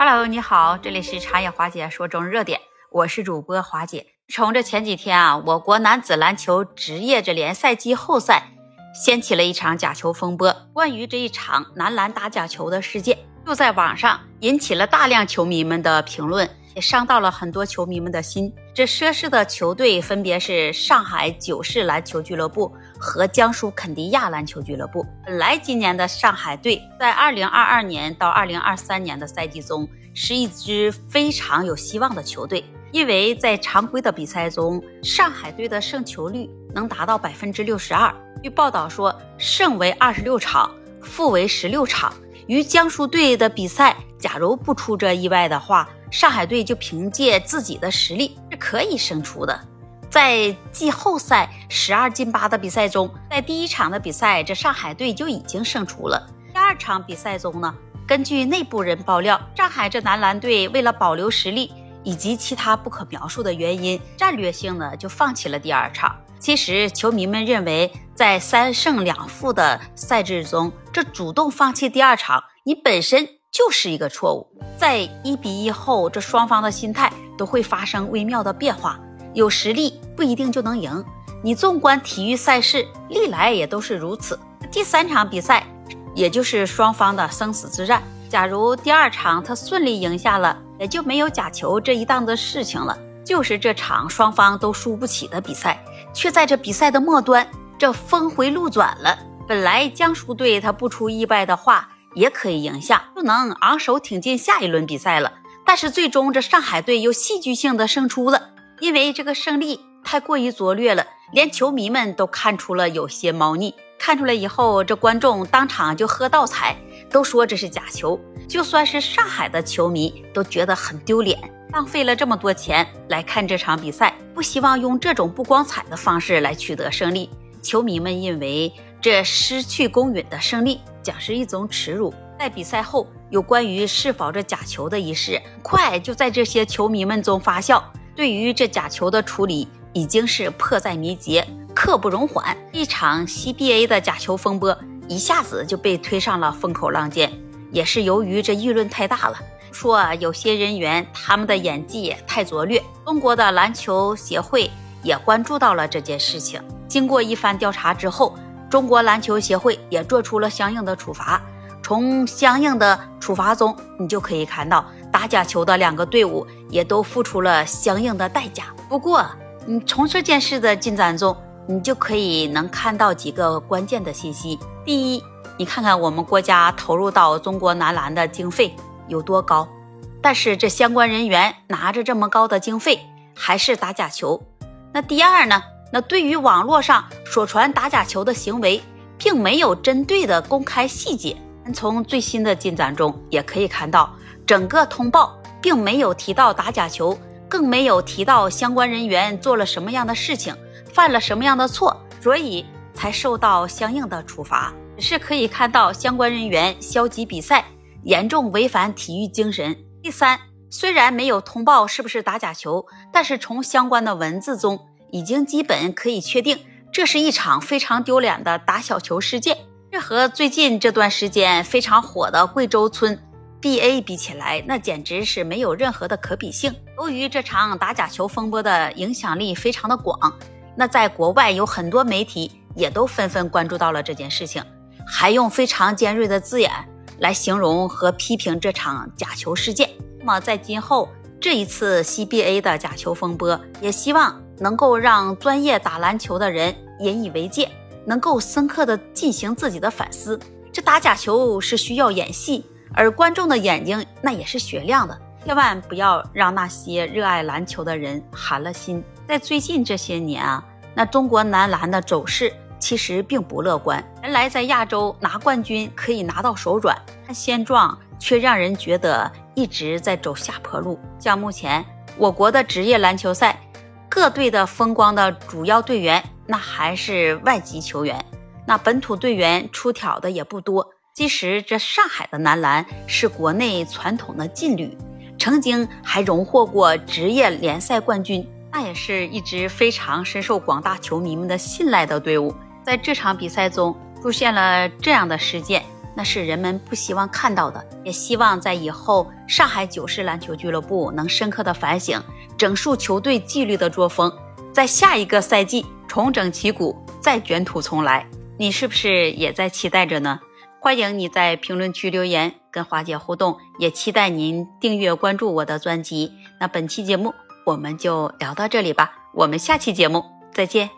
Hello，你好，这里是茶叶华姐说中热点，我是主播华姐。从这前几天啊，我国男子篮球职业这联赛季后赛掀起了一场假球风波。关于这一场男篮打假球的事件，就在网上引起了大量球迷们的评论，也伤到了很多球迷们的心。这涉事的球队分别是上海九世篮球俱乐部和江苏肯尼亚篮球俱乐部。本来今年的上海队在二零二二年到二零二三年的赛季中是一支非常有希望的球队，因为在常规的比赛中，上海队的胜球率能达到百分之六十二。据报道说，胜为二十六场，负为十六场。与江苏队的比赛，假如不出这意外的话。上海队就凭借自己的实力是可以胜出的。在季后赛十二进八的比赛中，在第一场的比赛，这上海队就已经胜出了。第二场比赛中呢，根据内部人爆料，上海这男篮队为了保留实力以及其他不可描述的原因，战略性的就放弃了第二场。其实，球迷们认为，在三胜两负的赛制中，这主动放弃第二场，你本身。就是一个错误，在一比一后，这双方的心态都会发生微妙的变化。有实力不一定就能赢，你纵观体育赛事，历来也都是如此。第三场比赛，也就是双方的生死之战。假如第二场他顺利赢下了，也就没有假球这一档子事情了。就是这场双方都输不起的比赛，却在这比赛的末端，这峰回路转了。本来江苏队他不出意外的话。也可以赢下，就能昂首挺进下一轮比赛了。但是最终这上海队又戏剧性的胜出了，因为这个胜利太过于拙劣了，连球迷们都看出了有些猫腻。看出来以后，这观众当场就喝倒彩，都说这是假球。就算是上海的球迷都觉得很丢脸，浪费了这么多钱来看这场比赛，不希望用这种不光彩的方式来取得胜利。球迷们认为这失去公允的胜利。将是一种耻辱。在比赛后，有关于是否这假球的一事，快就在这些球迷们中发酵。对于这假球的处理，已经是迫在眉睫，刻不容缓。一场 CBA 的假球风波一下子就被推上了风口浪尖，也是由于这议论太大了，说有些人员他们的演技也太拙劣。中国的篮球协会也关注到了这件事情，经过一番调查之后。中国篮球协会也做出了相应的处罚，从相应的处罚中，你就可以看到打假球的两个队伍也都付出了相应的代价。不过，你从这件事的进展中，你就可以能看到几个关键的信息。第一，你看看我们国家投入到中国男篮的经费有多高，但是这相关人员拿着这么高的经费还是打假球。那第二呢？那对于网络上所传打假球的行为，并没有针对的公开细节。从最新的进展中也可以看到，整个通报并没有提到打假球，更没有提到相关人员做了什么样的事情，犯了什么样的错，所以才受到相应的处罚。只是可以看到相关人员消极比赛，严重违反体育精神。第三，虽然没有通报是不是打假球，但是从相关的文字中。已经基本可以确定，这是一场非常丢脸的打小球事件。这和最近这段时间非常火的贵州村 BA 比起来，那简直是没有任何的可比性。由于这场打假球风波的影响力非常的广，那在国外有很多媒体也都纷纷关注到了这件事情，还用非常尖锐的字眼来形容和批评这场假球事件。那么在今后这一次 CBA 的假球风波，也希望。能够让专业打篮球的人引以为戒，能够深刻的进行自己的反思。这打假球是需要演戏，而观众的眼睛那也是雪亮的，千万不要让那些热爱篮球的人寒了心。在最近这些年啊，那中国男篮的走势其实并不乐观。原来在亚洲拿冠军可以拿到手软，但现状却让人觉得一直在走下坡路。像目前我国的职业篮球赛。各队的风光的主要队员，那还是外籍球员，那本土队员出挑的也不多。其实这上海的男篮是国内传统的劲旅，曾经还荣获过职业联赛冠军，那也是一支非常深受广大球迷们的信赖的队伍。在这场比赛中出现了这样的事件，那是人们不希望看到的。也希望在以后上海九市篮球俱乐部能深刻的反省整数球队纪律的作风，在下一个赛季重整旗鼓，再卷土重来。你是不是也在期待着呢？欢迎你在评论区留言跟华姐互动，也期待您订阅关注我的专辑。那本期节目我们就聊到这里吧，我们下期节目再见。